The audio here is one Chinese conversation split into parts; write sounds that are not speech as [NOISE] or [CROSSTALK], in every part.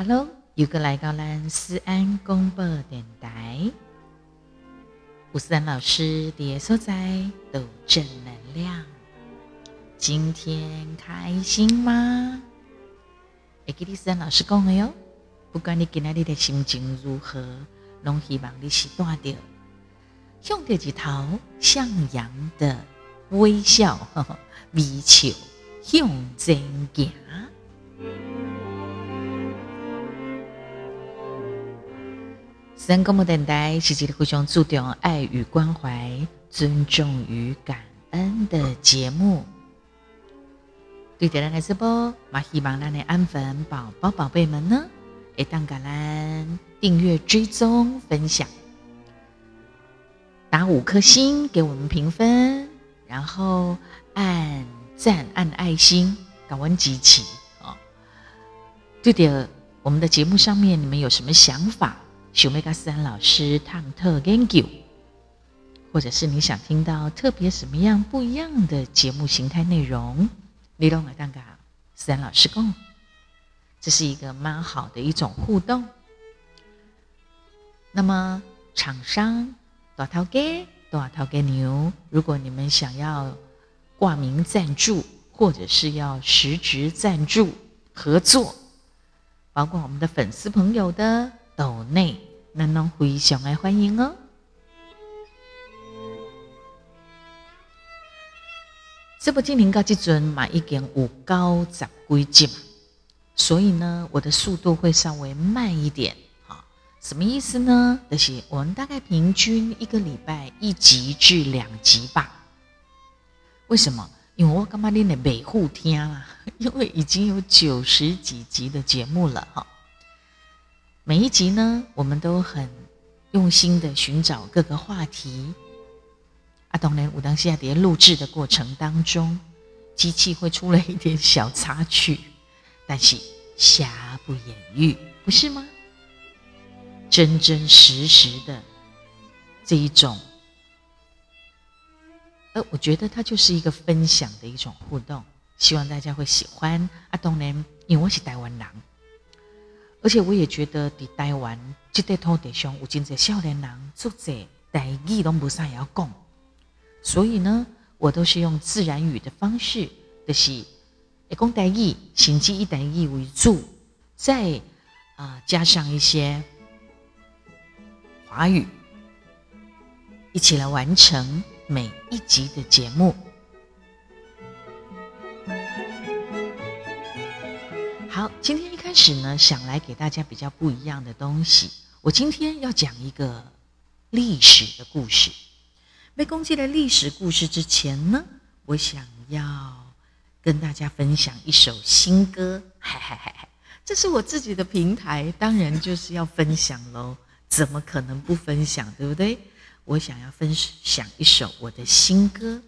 Hello，又个来到咱思安广播电台，吴思安老师的所在都正能量。今天开心吗？会记得思安老师讲的哟，不管你今日的心情如何，拢希望你是带着向着一头向阳的微笑，微笑向前行。三公母电台是一个非常注重爱与关怀、尊重与感恩的节目。对着咱的直播，嘛希望咱的安粉宝宝宝贝们呢，会当个咱订阅、追踪、分享，打五颗星给我们评分，然后按赞、按爱心，搞完集齐哦。对的，我们的节目上面，你们有什么想法？许梅加斯安老师探特研究，或者是你想听到特别什么样不一样的节目形态内容？你都来当个思安老师讲，这是一个蛮好的一种互动。那么厂商多少给多少给牛，如果你们想要挂名赞助，或者是要实质赞助合作，包括我们的粉丝朋友的斗内，那侬非常爱欢迎哦。这部精灵高级尊嘛，已经有高十几集嘛，所以呢，我的速度会稍微慢一点。哈，什么意思呢？就是我们大概平均一个礼拜一集至两集吧。为什么？因为我干嘛练的北户听啊？因为已经有九十几集的节目了哈。每一集呢，我们都很用心的寻找各个话题。啊，当然，我当下在录制的过程当中，机器会出了一点小插曲，但是瑕不掩瑜，不是吗？真真实实的这一种，呃，我觉得它就是一个分享的一种互动，希望大家会喜欢。啊，当然，因为我是台湾人，而且我也觉得在台湾这块土地上有真侪少年人，做者台语都不啥要讲。所以呢，我都是用自然语的方式，就是以讲台语、行记一台语为主，再啊加上一些华语，一起来完成每一集的节目。好，今天开始呢，想来给大家比较不一样的东西。我今天要讲一个历史的故事。被攻击的历史故事之前呢，我想要跟大家分享一首新歌，嗨嗨嗨嗨，这是我自己的平台，当然就是要分享喽，怎么可能不分享，对不对？我想要分享一首我的新歌，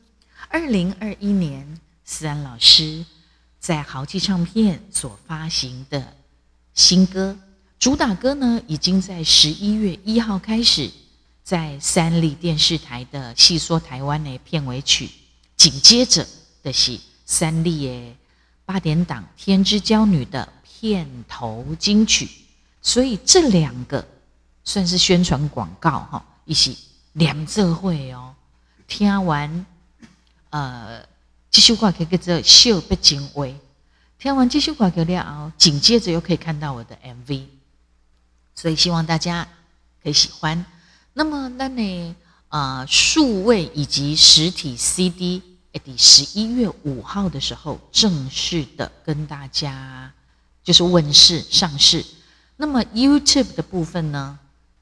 二零二一年思安老师在豪记唱片所发行的新歌，主打歌呢，已经在十一月一号开始。在三立电视台的《戏说台湾》的片尾曲，紧接着的是三立的八点档《天之娇女》的片头金曲，所以这两个算是宣传广告哈，一起两这会哦。听完呃这首歌可以叫做《秀不精微》，听完这首歌了后，紧接着又可以看到我的 MV，所以希望大家可以喜欢。那么，那呢？啊，数位以及实体 CD，诶，第十一月五号的时候正式的跟大家就是问世上市。那么 YouTube 的部分呢，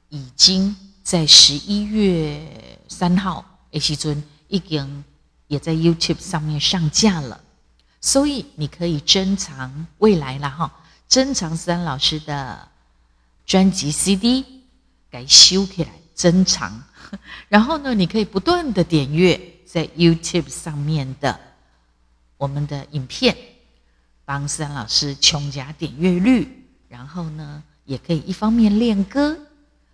已经在十一月三号，A 西尊已经也在 YouTube 上面上架了。所以你可以珍藏未来了哈，珍藏三老师的专辑 CD，给修起来。珍藏，[LAUGHS] 然后呢，你可以不断的点阅在 YouTube 上面的我们的影片，帮思安老师穷加点阅率。然后呢，也可以一方面练歌，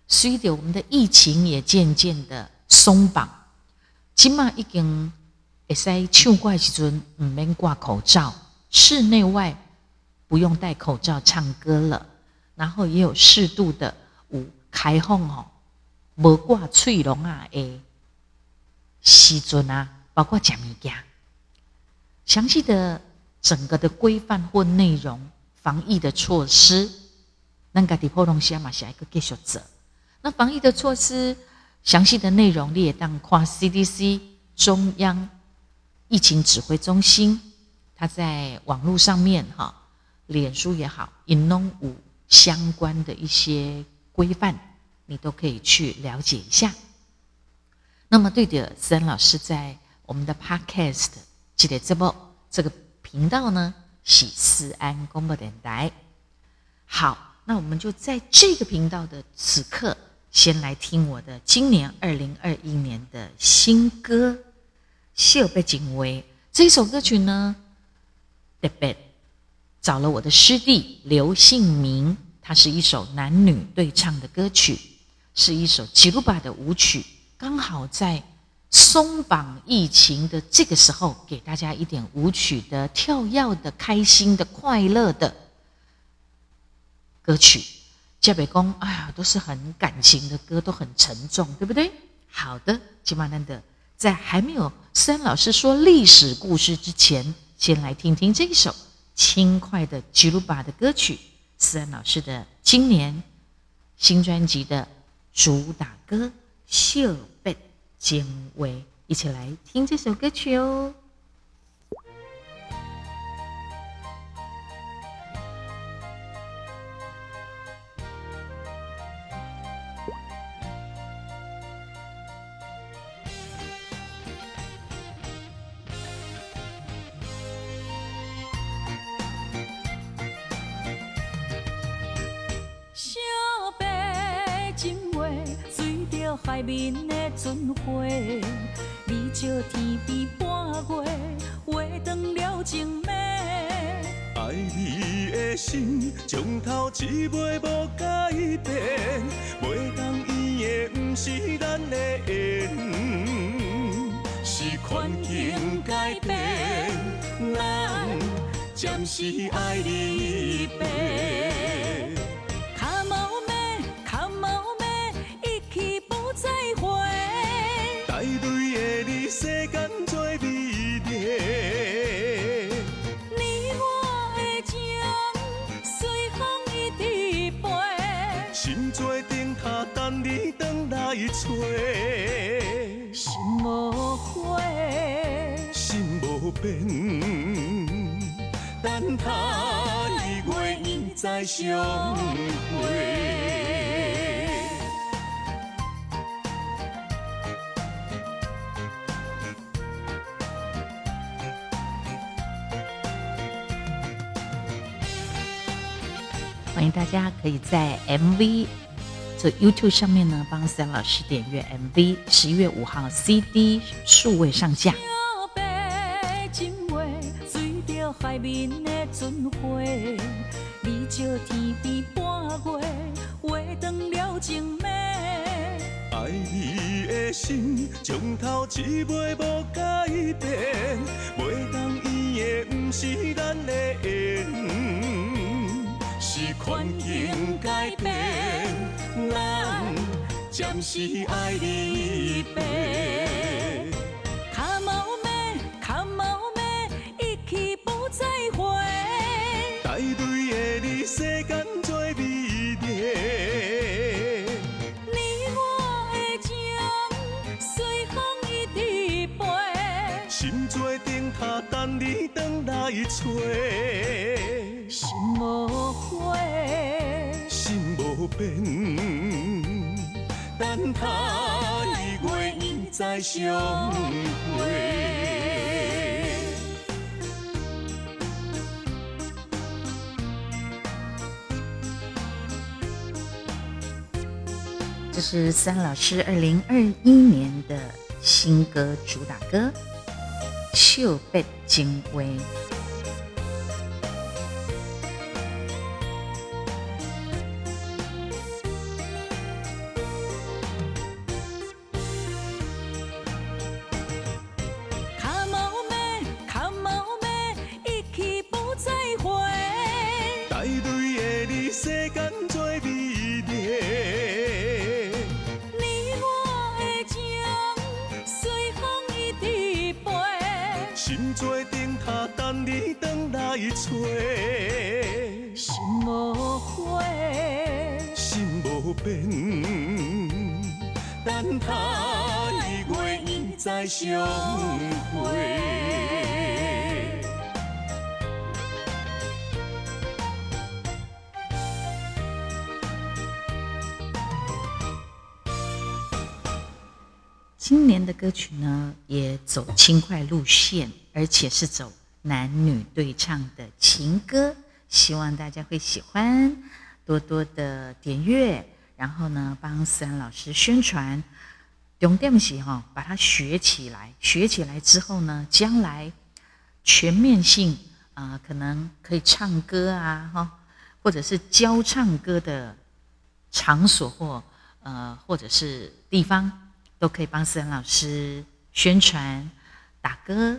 随着我们的疫情也渐渐的松绑，起码已经会使唱歌时阵唔免挂口罩，室内外不用戴口罩唱歌了。然后也有适度的有开放哦，无挂翠笼啊诶时阵啊，包括食物件，详细的整个的规范或内容，防疫的措施，咱家己普通些嘛，下一个继续做。那防疫的措施详细的内容，你也当跨 CDC 中央疫情指挥中心，它在网络上面哈，脸书也好，引弄五相关的一些规范，你都可以去了解一下。那么，对的，思恩老师在我们的 Podcast 记得这部这个频道呢，喜思安公播电台。好，那我们就在这个频道的此刻，先来听我的今年二零二一年的新歌《秀背景为》这首歌曲呢，特别找了我的师弟刘姓明，它是一首男女对唱的歌曲，是一首吉鲁巴的舞曲。刚好在松绑疫情的这个时候，给大家一点舞曲的跳跃的、开心的、快乐的歌曲。嘉北公，哎呀，都是很感情的歌，都很沉重，对不对？好的，吉玛难的，在还没有思安老师说历史故事之前，先来听听这一首轻快的吉鲁巴的歌曲，思安老师的今年新专辑的主打歌。秀贝金威，一起来听这首歌曲哦。天边半月，画断了情暝。爱你的心，从头至尾无改变，袂当圆的不是咱的缘，是环境改变，咱暂时爱你一遍。他一月应再相会。欢迎大家可以在 MV。在 YouTube 上面呢，帮三老师点阅 MV，十一月五号 CD 数位上架。咱暂时爱离别，卡毛咩，卡毛咩，一去不再回。带对的你，世间最美丽。你我的情，随风一直飞。心做灯塔，等你回来找。心无悔，变。等他一月应再相会。这是三老师二零二一年的新歌主打歌《秀贝精微》。心无悔，心无变，等他月圆再相会。今年的歌曲呢，也走轻快路线，而且是走男女对唱的情歌，希望大家会喜欢，多多的点阅，然后呢，帮思安老师宣传。重点是哈，把它学起来，学起来之后呢，将来全面性啊、可能可以唱歌啊，哈，或者是教唱歌的场所或呃，或者是地方。都可以帮思恩老师宣传、打歌、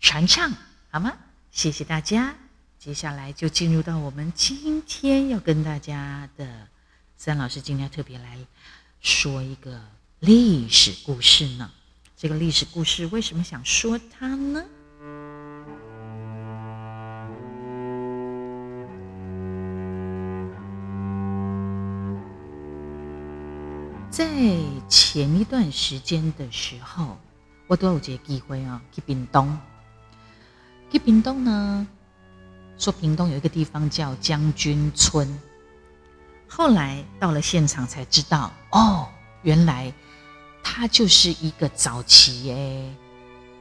传唱，好吗？谢谢大家。接下来就进入到我们今天要跟大家的三老师今天特别来说一个历史故事呢。这个历史故事为什么想说它呢？在前一段时间的时候，我都有这个机会啊，去屏东。去屏东呢，说屏东有一个地方叫将军村。后来到了现场才知道，哦，原来它就是一个早期诶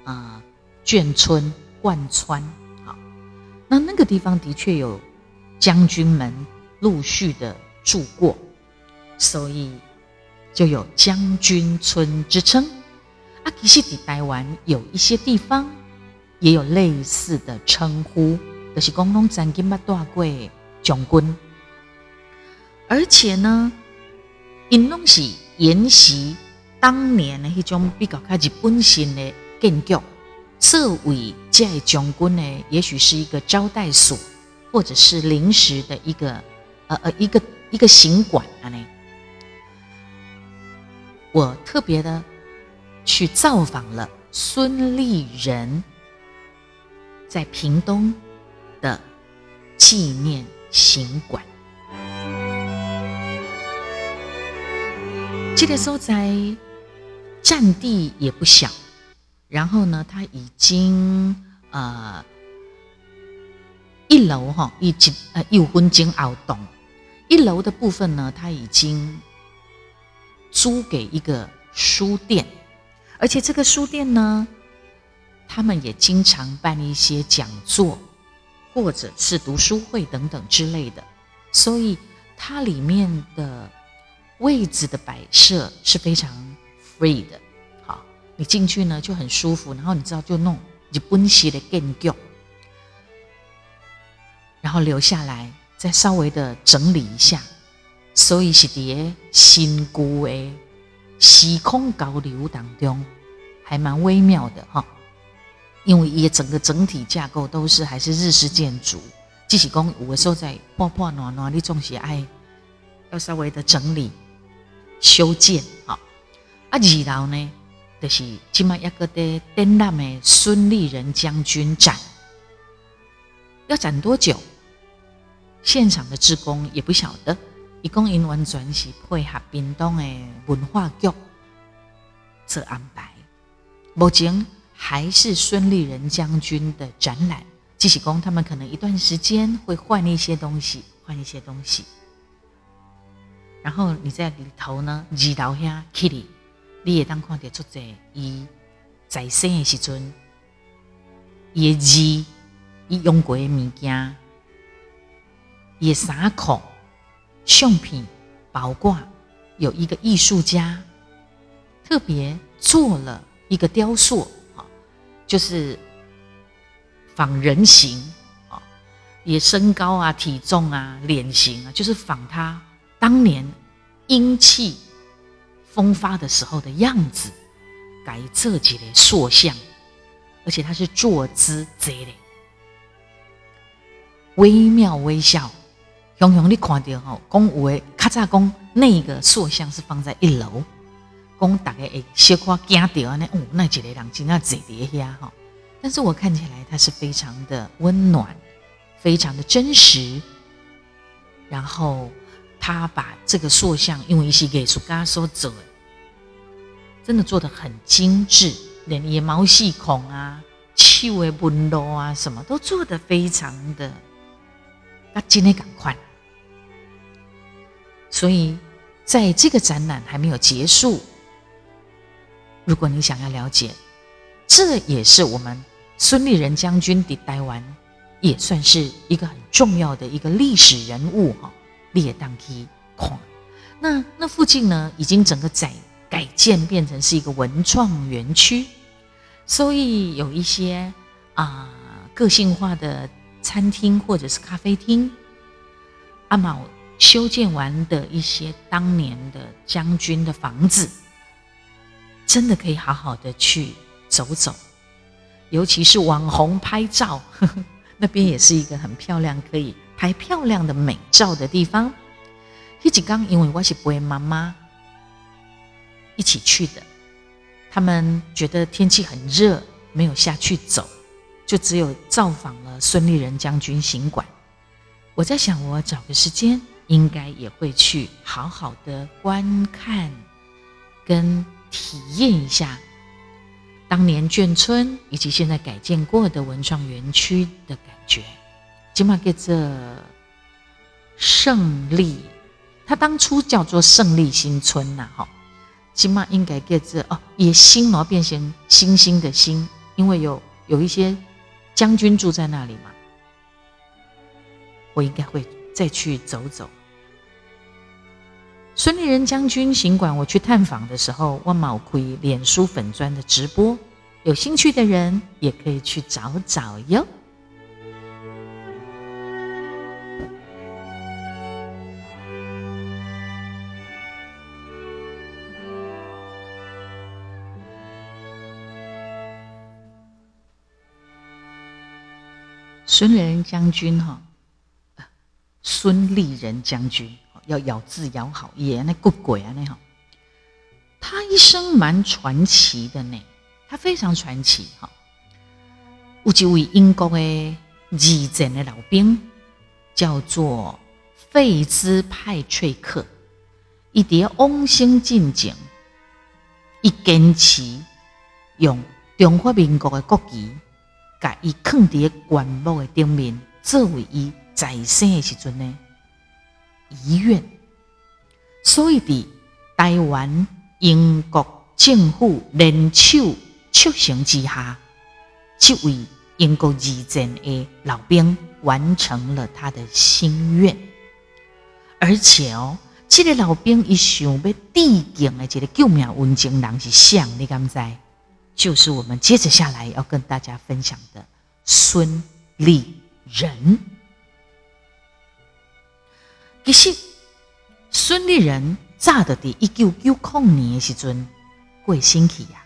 啊眷村贯穿。好，那那个地方的确有将军们陆续的住过，所以。就有将军村之称。啊，其实，在台湾有一些地方也有类似的称呼，就是讲拢曾经捌带过将军。而且呢，因拢是沿袭当年的迄种比较较日本型的建筑，作为这将军呢，也许是一个招待所，或者是临时的一个呃呃一个一个行馆啊呢。我特别的去造访了孙立人在屏东的纪念行馆。这个所在占地也不小，然后呢，它已经呃一楼哈，已经呃有分间凹洞，一楼的部分呢，它已经。租给一个书店，而且这个书店呢，他们也经常办一些讲座，或者是读书会等等之类的，所以它里面的位置的摆设是非常 free 的。好，你进去呢就很舒服，然后你知道就弄日本式的建筑，然后留下来再稍微的整理一下。所以是伫新旧的时空交流当中，还蛮微妙的哈。因为伊整个整体架构都是还是日式建筑，即使讲有的时候在破破烂烂，你总是爱要稍微的整理修建哈。啊，二楼呢，就是今麦一个的展览的孙立人将军展，要展多久？现场的职工也不晓得。一共因完全是配合屏东的文化局做安排，目前还是孙立人将军的展览。即使讲他们可能一段时间会换一些东西，换一些东西。然后你在里头呢，二楼遐去里，你也当看到作者伊在生的时阵，伊的字，伊用过的物件，伊的衫裤。相品宝挂，有一个艺术家特别做了一个雕塑，就是仿人形，啊，也身高啊、体重啊、脸型啊，就是仿他当年英气风发的时候的样子，改这几类塑像，而且他是坐姿这类，微妙微笑。雄雄，你看到吼，讲有诶，较早讲那个塑像是放在一楼，讲大家会小可惊到安尼，哦，那一个人真啊坐伫遐吼，但是我看起来他是非常的温暖，非常的真实。然后他把这个塑像，因为一些艺术家所做，真的做的很精致，连野毛细孔啊、气味纹路啊，什么都做的非常的，那今天赶快。所以在这个展览还没有结束，如果你想要了解，这也是我们。孙立人将军的台湾也算是一个很重要的一个历史人物哈，列当基矿。那那附近呢，已经整个改改建变成是一个文创园区，所以有一些啊个性化的餐厅或者是咖啡厅。阿毛修建完的一些当年的将军的房子，真的可以好好的去走走。尤其是网红拍照，呵 [LAUGHS] 呵那边也是一个很漂亮，可以拍漂亮的美照的地方。一起刚因为我是陪妈妈一起去的，他们觉得天气很热，没有下去走，就只有造访了孙立人将军行馆。我在想，我找个时间，应该也会去好好的观看跟体验一下。当年眷村以及现在改建过的文创园区的感觉，起码给这胜利，它当初叫做胜利新村呐，哈，起码应该给这哦，也新哦，变成星星的星，因为有有一些将军住在那里嘛，我应该会再去走走。孙立人将军行馆，我去探访的时候，我毛亏脸书粉砖的直播，有兴趣的人也可以去找找哟。孙立人将军，哈，孙立人将军。要咬字咬好，也那个鬼啊那哈，他一生蛮传奇的呢，他非常传奇哈。有一位英国的二战的老兵，叫做费兹派翠克，伊伫往生进前，伊坚持用中华民国的国旗，甲伊放伫棺木的顶面，作为伊在生的时阵呢。遗愿，所以伫台湾英国政府联手促成之下，这位英国二战的老兵完成了他的心愿。而且哦，这个老兵一想要致敬的这个救命文情人是谁？你敢知？就是我们接着下来要跟大家分享的孙立人。其实，孙立人早的伫一九九零年的时阵过身去呀。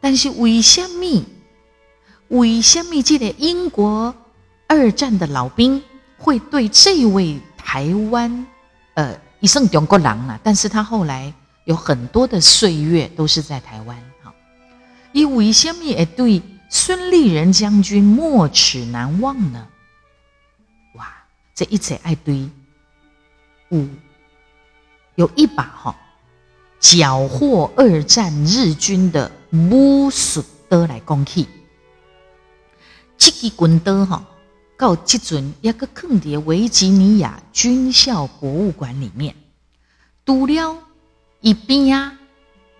但是为什么？为什么这个英国二战的老兵会对这位台湾呃，一生中国人啊？但是他后来有很多的岁月都是在台湾。哈，伊为什么也对孙立人将军没齿难忘呢？这一切爱堆，五有一把哈缴获二战日军的武术刀来攻击，这支军刀哈到即阵也个放伫维吉尼亚军校博物馆里面，除了一边啊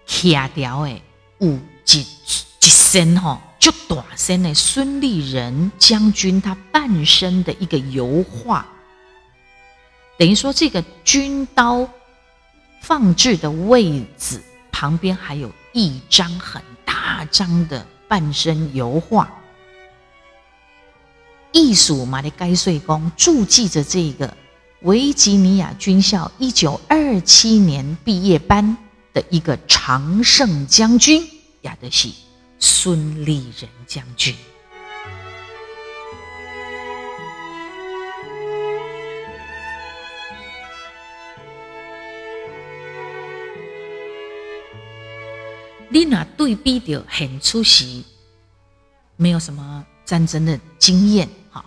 刻条的有一一身哈。就短身的孙立人将军他半身的一个油画，等于说这个军刀放置的位置旁边还有一张很大张的半身油画，艺术马的该岁宫注记着这个维吉尼亚军校一九二七年毕业班的一个常胜将军亚德西。孙立人将军，你那对比着很出席没有什么战争的经验，哈。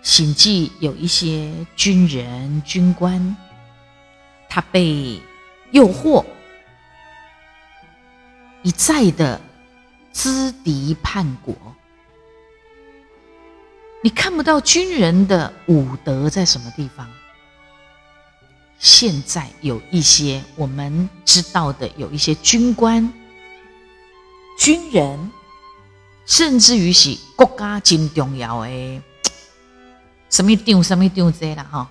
显记有一些军人、军官，他被诱惑，一再的资敌叛国。你看不到军人的武德在什么地方。现在有一些我们知道的，有一些军官、军人，甚至于是国家真重要的，什么长什么长这啦哈。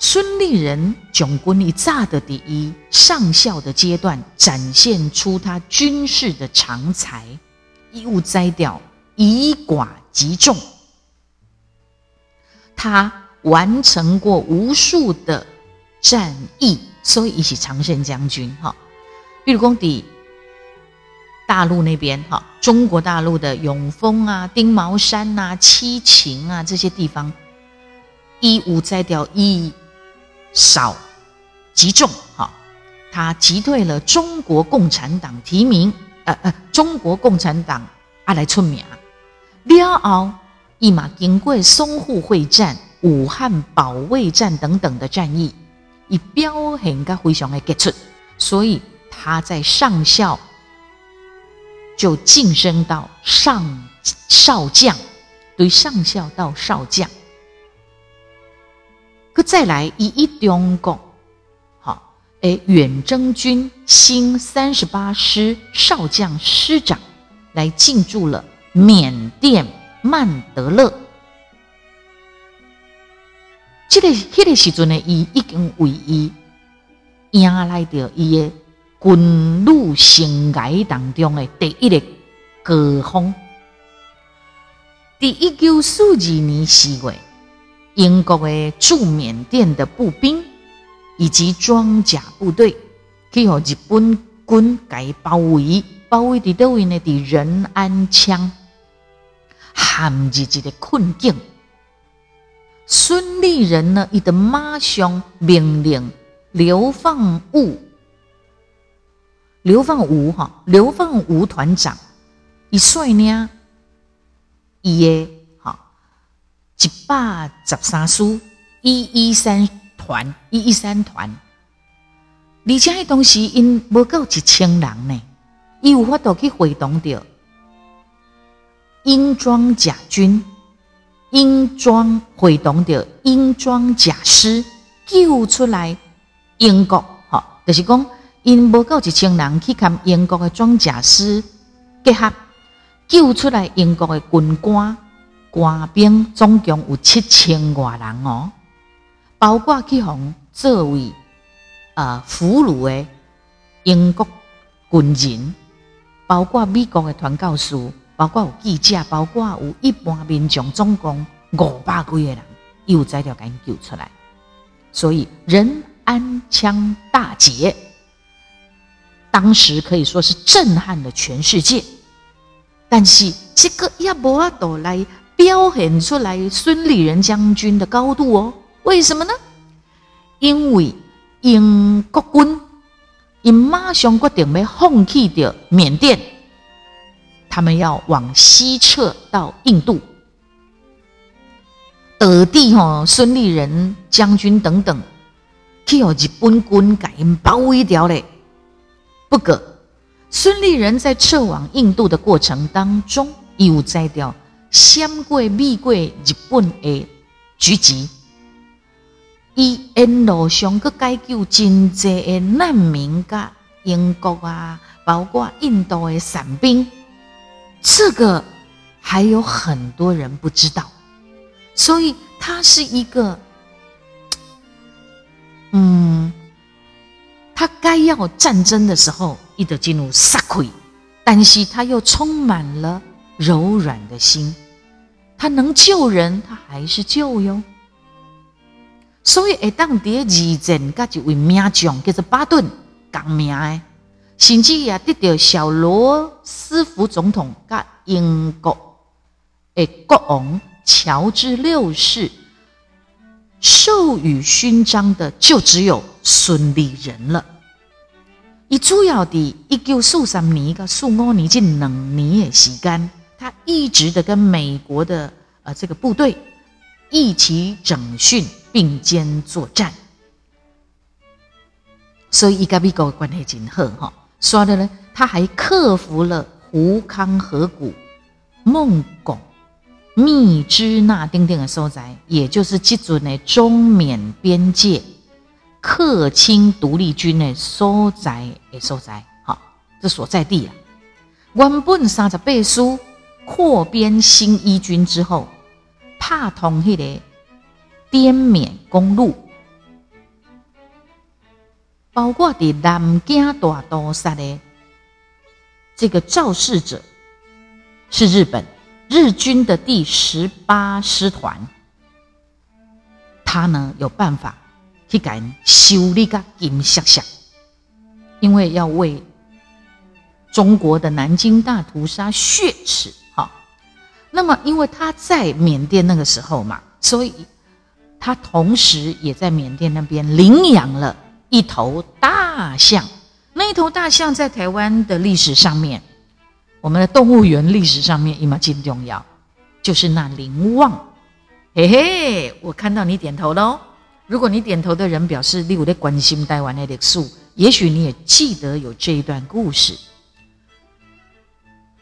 孙立人囧军一炸的第一上校的阶段，展现出他军事的长才，一物摘掉，以寡击众。他完成过无数的战役，所以一起常胜将军哈。比如讲，底大陆那边哈，中国大陆的永丰啊、丁茅山呐、七情啊这些地方，一无摘掉，一少击众哈。他击退了中国共产党提名，呃呃，中国共产党啊来出名了后。一马经过淞沪会战、武汉保卫战等等的战役，以表现个非常的杰出，所以他在上校就晋升到上少将，对上校到少将。再来以一中国，好，诶，远征军新三十八师少将师长来进驻了缅甸。曼德勒，这个、迄个时阵呢，伊已经为伊赢来着伊的军旅生涯当中的第一个高峰。第一九四二年四月，英国的驻缅甸的步兵以及装甲部队，去和日本军给包围，包围伫倒位呢？伫仁安羌。陷入一个困境，孙立人呢，伊的马上命令流放务，流放吴哈，流放吴团长，一率呢，伊的一百十三师一一三团一一三团，而且迄当时因无够一千人呢，伊有法度去会同着。英装甲军，英装会动着英装甲师救出来英国，吼，就是讲因无够一千人去跟英国的装甲师结合，救出来英国的军官官兵，总共有七千多人哦，包括去红作为啊俘虏的英国军人，包括美国的传教士。包括有记者，包括有一般民众，总共五百几个人，有材料赶紧救出来。所以仁安羌大捷，当时可以说是震撼了全世界。但是这个也无法度来表现出来孙立人将军的高度哦。为什么呢？因为英国军因马上决定要放弃掉缅甸。他们要往西撤到印度，德地哈孙立人将军等等，去有日本军给因包围掉嘞。不过，孙立人在撤往印度的过程当中，又摘掉先过美过日本的狙击，伊沿路上个解救真济的难民，甲英国啊，包括印度的伞兵。这个还有很多人不知道，所以他是一个，嗯，他该要战争的时候，伊得进入杀溃，但是他又充满了柔软的心，他能救人，他还是救哟。所以，一当第二战，甲一位名将叫做巴顿，讲名的。甚至也得到小罗斯福总统甲英国的国王乔治六世授予勋章的，就只有孙立人了。伊主要伫一九四三年到四五年这两年的时间，他一直的跟美国的呃这个部队一起整训并肩作战，所以伊跟美国关系真好哈。说的呢，他还克服了胡康河谷、孟拱、密支那丁丁的所在，也就是这阵的中缅边界。克钦独立军的所在的所在，好，这所在地啊。原本三十八师扩编新一军之后，怕通迄个滇缅公路，包括伫南京大屠杀的这个肇事者是日本日军的第十八师团，他呢有办法。去敢修理个金闪闪，因为要为中国的南京大屠杀血耻。那么因为他在缅甸那个时候嘛，所以他同时也在缅甸那边领养了一头大象。那一头大象在台湾的历史上面，我们的动物园历史上面，伊嘛真重要，就是那林旺。嘿嘿，我看到你点头喽。如果你点头的人表示你有在关心台湾的历史，也许你也记得有这一段故事。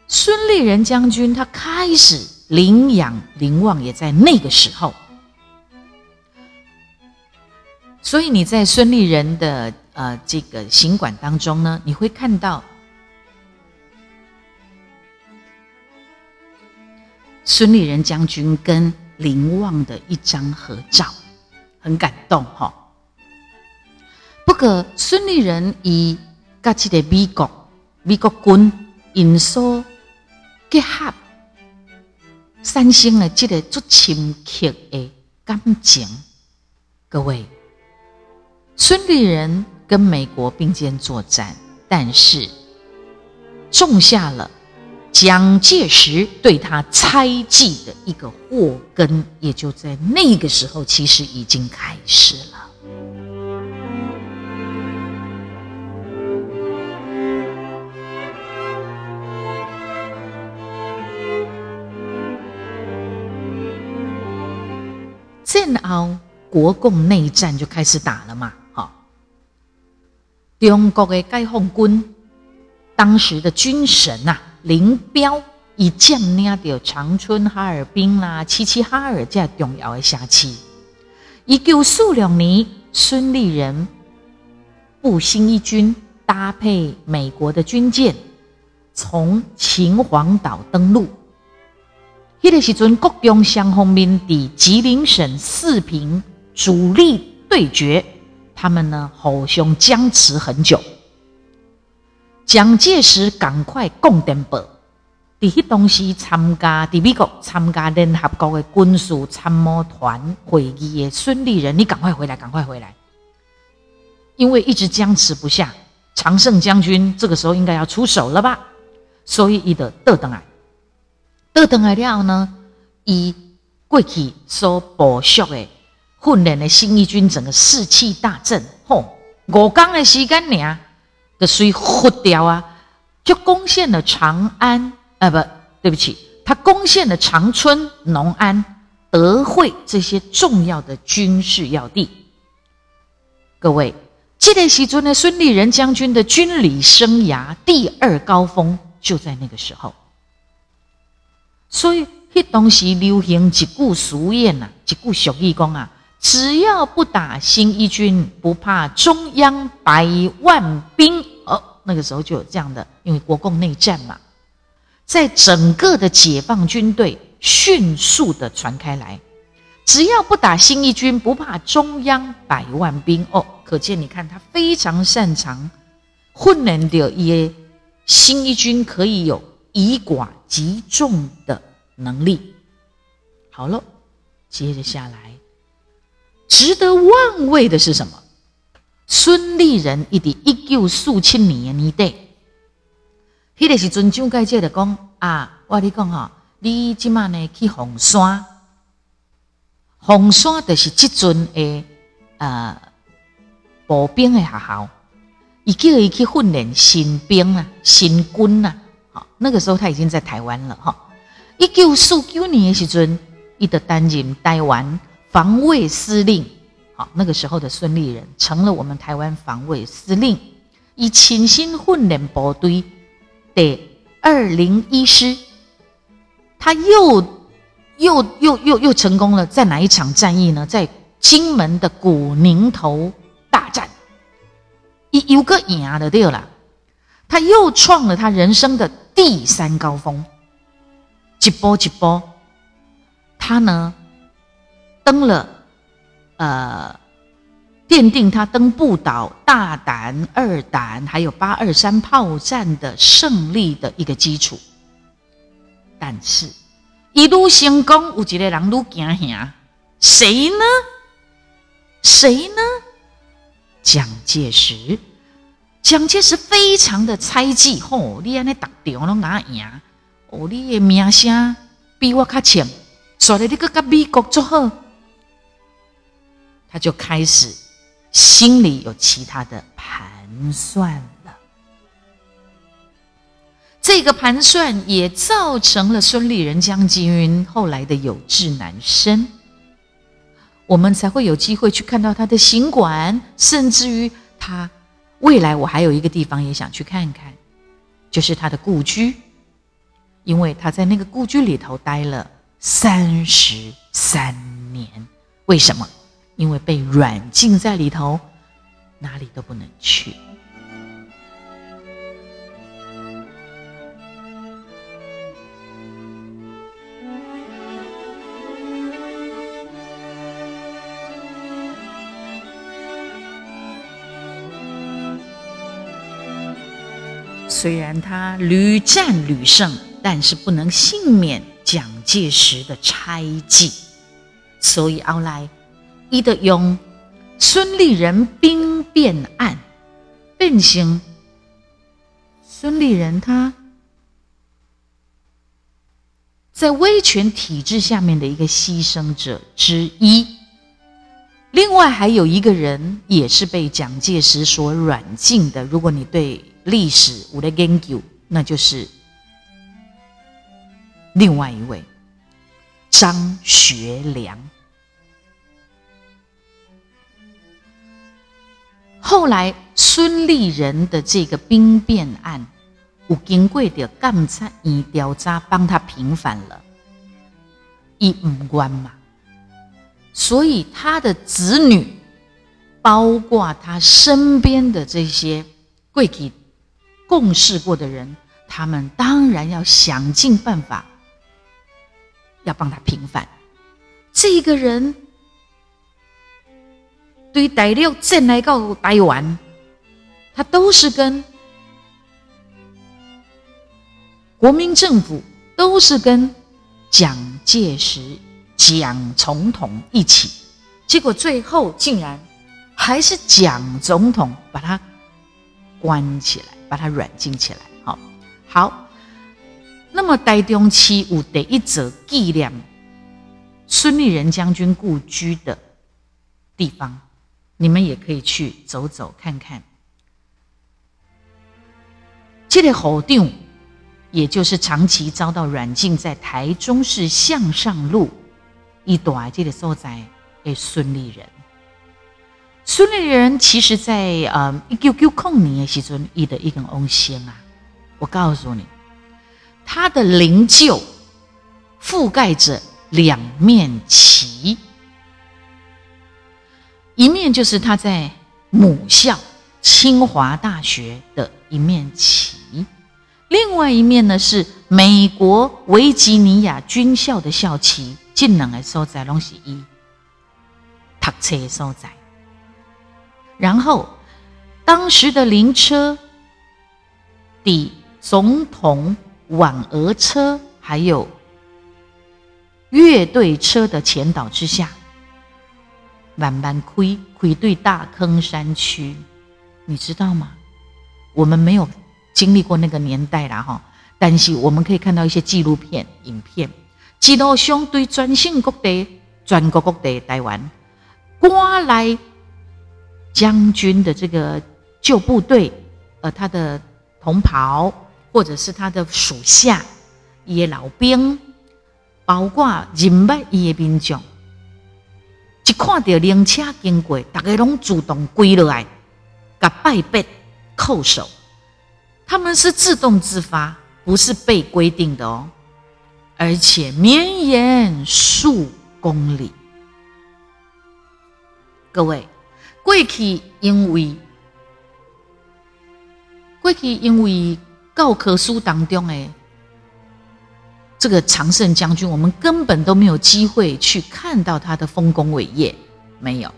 孙立人将军他开始领养林旺，也在那个时候。所以你在孙立人的呃这个行馆当中呢，你会看到孙立人将军跟林旺的一张合照。很感动哈。不过孙立人以甲这个美国美国军因素结合，产生了这个足深刻的感情。各位，孙立人跟美国并肩作战，但是种下了。蒋介石对他猜忌的一个祸根，也就在那个时候，其实已经开始了。战后，国共内战就开始打了嘛，哈。中国的解放军，当时的军神呐。林彪以占领到长春、哈尔滨啦、齐齐哈尔这重要的城市。一九四六年，孙立人步新一军搭配美国的军舰，从秦皇岛登陆。迄个时阵，国共双方面的吉林省四平主力对决，他们呢互相僵持很久。蒋介石赶快供电报，伫迄当时参加伫美国参加联合国的军事参谋团会议的孙立人，你赶快回来，赶快回来，因为一直僵持不下。常胜将军这个时候应该要出手了吧？所以伊的倒登来，倒登来了呢，以过去所部署的训练的新一军整个士气大振，吼，五天的时间尔。的水忽掉啊，就攻陷了长安啊，不对不起，他攻陷了长春、农安、德惠这些重要的军事要地。各位，这个时阵呢，孙立人将军的军旅生涯第二高峰就在那个时候。所以，迄当时流行一句俗谚呐，一句俗语讲啊。只要不打新一军，不怕中央百万兵。哦，那个时候就有这样的，因为国共内战嘛，在整个的解放军队迅速的传开来。只要不打新一军，不怕中央百万兵。哦，可见你看他非常擅长混练的也新一军可以有以寡击众的能力。好了，接着下来。值得万位的是什么？孙立人一直一九四七年的年底，迄个时阵蒋介石就讲啊，我你讲哈，你即马呢去红山，红山就是即阵的呃步兵的学校，伊叫伊去训练新兵啊、新军啊。那个时候他已经在台湾了哈。一九四九年的时阵，伊就担任台湾防卫司令。好，那个时候的孙立人成了我们台湾防卫司令，以亲新训练部队的二零一师，他又又又又又成功了，在哪一场战役呢？在金门的古宁头大战，一有个赢的对了，他又创了他人生的第三高峰，一波一波，他呢登了。呃，奠定他登不倒、大胆、二胆，还有八二三炮战的胜利的一个基础。但是，一路成功，有一个人路惊吓，谁呢？谁呢？蒋介石。蒋介石非常的猜忌，吼，你安尼打仗拢拿赢，哦，你的名声比我较强，所以你搁甲美国做好。他就开始心里有其他的盘算了，这个盘算也造成了孙立人将军后来的有志难伸，我们才会有机会去看到他的行馆，甚至于他未来我还有一个地方也想去看看，就是他的故居，因为他在那个故居里头待了三十三年，为什么？因为被软禁在里头，哪里都不能去。虽然他屡战屡胜，但是不能幸免蒋介石的猜忌，所以后来。伊的用孙立人兵变案变形孙立人他在威权体制下面的一个牺牲者之一。另外还有一个人也是被蒋介石所软禁的。如果你对历史我的研究，那就是另外一位张学良。后来孙立人的这个兵变案，有经过的监察院调查，帮他平反了，一五关嘛。所以他的子女，包括他身边的这些贵戚共事过的人，他们当然要想尽办法，要帮他平反。这个人。对大陆再来到台湾，他都是跟国民政府，都是跟蒋介石、蒋总统一起，结果最后竟然还是蒋总统把他关起来，把他软禁起来。好，好，那么台中期有第一则纪念孙立人将军故居的地方。你们也可以去走走看看。这个侯定，也就是长期遭到软禁在台中市向上路一段这个所在的孙立人。孙立人其实在呃一九九零年的时阵，伊的一根翁仙啊，我告诉你，他的灵柩覆盖着两面旗。一面就是他在母校清华大学的一面旗，另外一面呢是美国维吉尼亚军校的校旗。近两个所在拢是一读车所在。然后当时的灵车、抵总统挽额车还有乐队车的前导之下。慢慢开，开对大坑山区，你知道吗？我们没有经历过那个年代啦，哈。但是我们可以看到一些纪录片、影片，一路上对全省各地、全国各地台湾，刮来将军的这个旧部队，呃，他的同袍或者是他的属下，伊的老兵，包括认捌伊的民众，一看到灵车经过，大家拢主动跪落来，甲拜拜叩首。他们是自动自发，不是被规定的哦，而且绵延数公里。各位，过去因为过去因为教科书当中的这个常胜将军，我们根本都没有机会去看到他的丰功伟业，没有。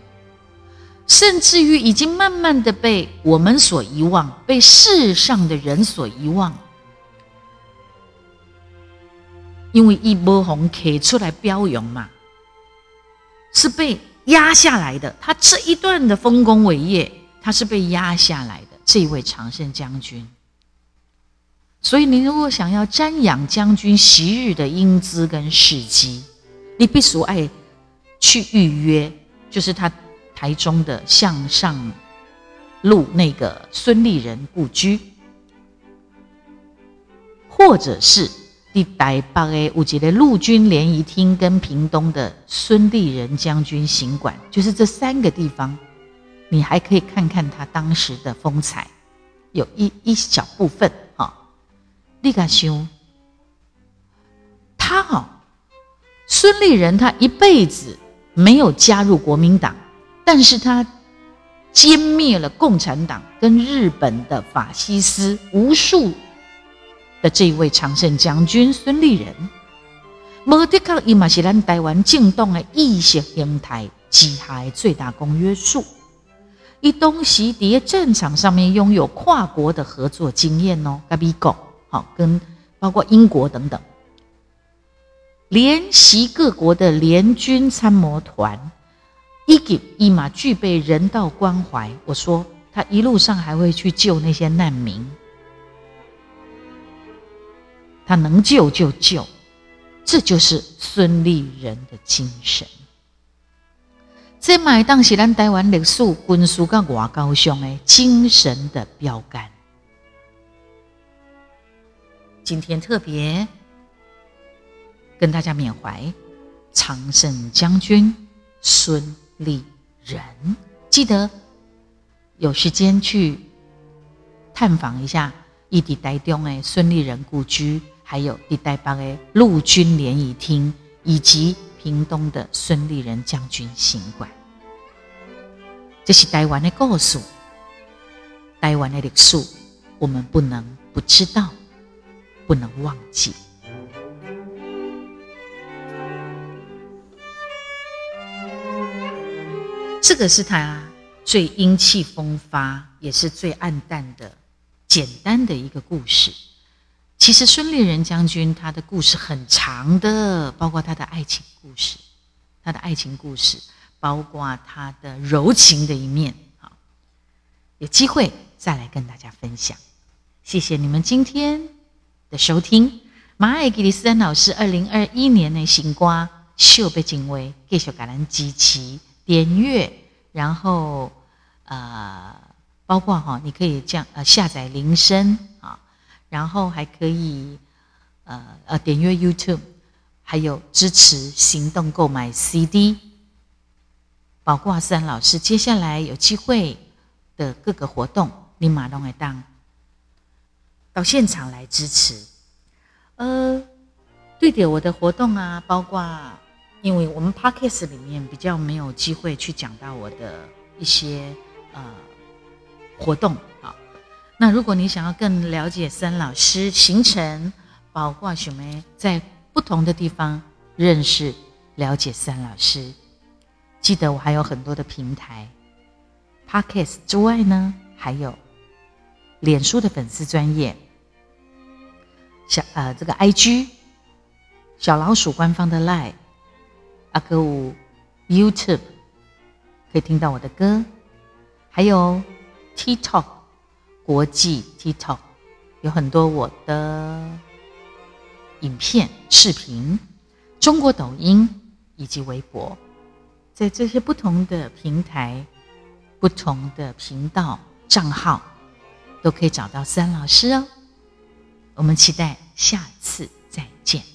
甚至于已经慢慢的被我们所遗忘，被世上的人所遗忘，因为一波红 K 出来标扬嘛，是被压下来的。他这一段的丰功伟业，他是被压下来的。这位常胜将军，所以你如果想要瞻仰将军昔日的英姿跟事迹，你必须爱去预约，就是他。台中的向上路那个孙立人故居，或者是第台北的五级的陆军联谊厅跟屏东的孙立人将军行馆，就是这三个地方，你还可以看看他当时的风采，有一一小部分哈。立敢兄，他哈孙立人他一辈子没有加入国民党。但是他歼灭了共产党跟日本的法西斯无数的这一位常胜将军孙立人，莫迪克伊马是咱台湾进动的意识形态之下的最大公约数。伊东西在战场上面拥有跨国的合作经验哦，跟美国好，跟包括英国等等，联席各国的联军参谋团。伊给伊马具备人道关怀，我说他一路上还会去救那些难民，他能救就救，这就是孙立人的精神。这买当是咱台湾历史军事跟外交上的精神的标杆。今天特别跟大家缅怀常胜将军孙。立人，记得有时间去探访一下异地台中的孙立人故居，还有地台北的陆军联谊厅，以及屏东的孙立人将军行馆。这是台湾的故事，台湾的历史，我们不能不知道，不能忘记。这个是他最英气风发，也是最暗淡的、简单的一个故事。其实孙立人将军他的故事很长的，包括他的爱情故事，他的爱情故事，包括他的柔情的一面。好，有机会再来跟大家分享。谢谢你们今天的收听。马尔吉里斯丹老师二零二一年的新瓜秀被敬畏，继续感恩支持。点阅，然后呃，包括哈，你可以这样呃下载铃声，然后还可以呃呃点阅 YouTube，还有支持行动购买 CD。宝挂思老师接下来有机会的各个活动，你马上来当到现场来支持。呃，对的我的活动啊，包括。因为我们 podcast 里面比较没有机会去讲到我的一些呃活动。那如果你想要更了解森老师行程，包括什么在不同的地方认识了解森老师，记得我还有很多的平台，podcast 之外呢，还有脸书的粉丝专业，小呃这个 IG 小老鼠官方的 line。阿歌舞 YouTube 可以听到我的歌，还有 TikTok 国际 TikTok 有很多我的影片、视频，中国抖音以及微博，在这些不同的平台、不同的频道账号都可以找到思安老师哦。我们期待下次再见。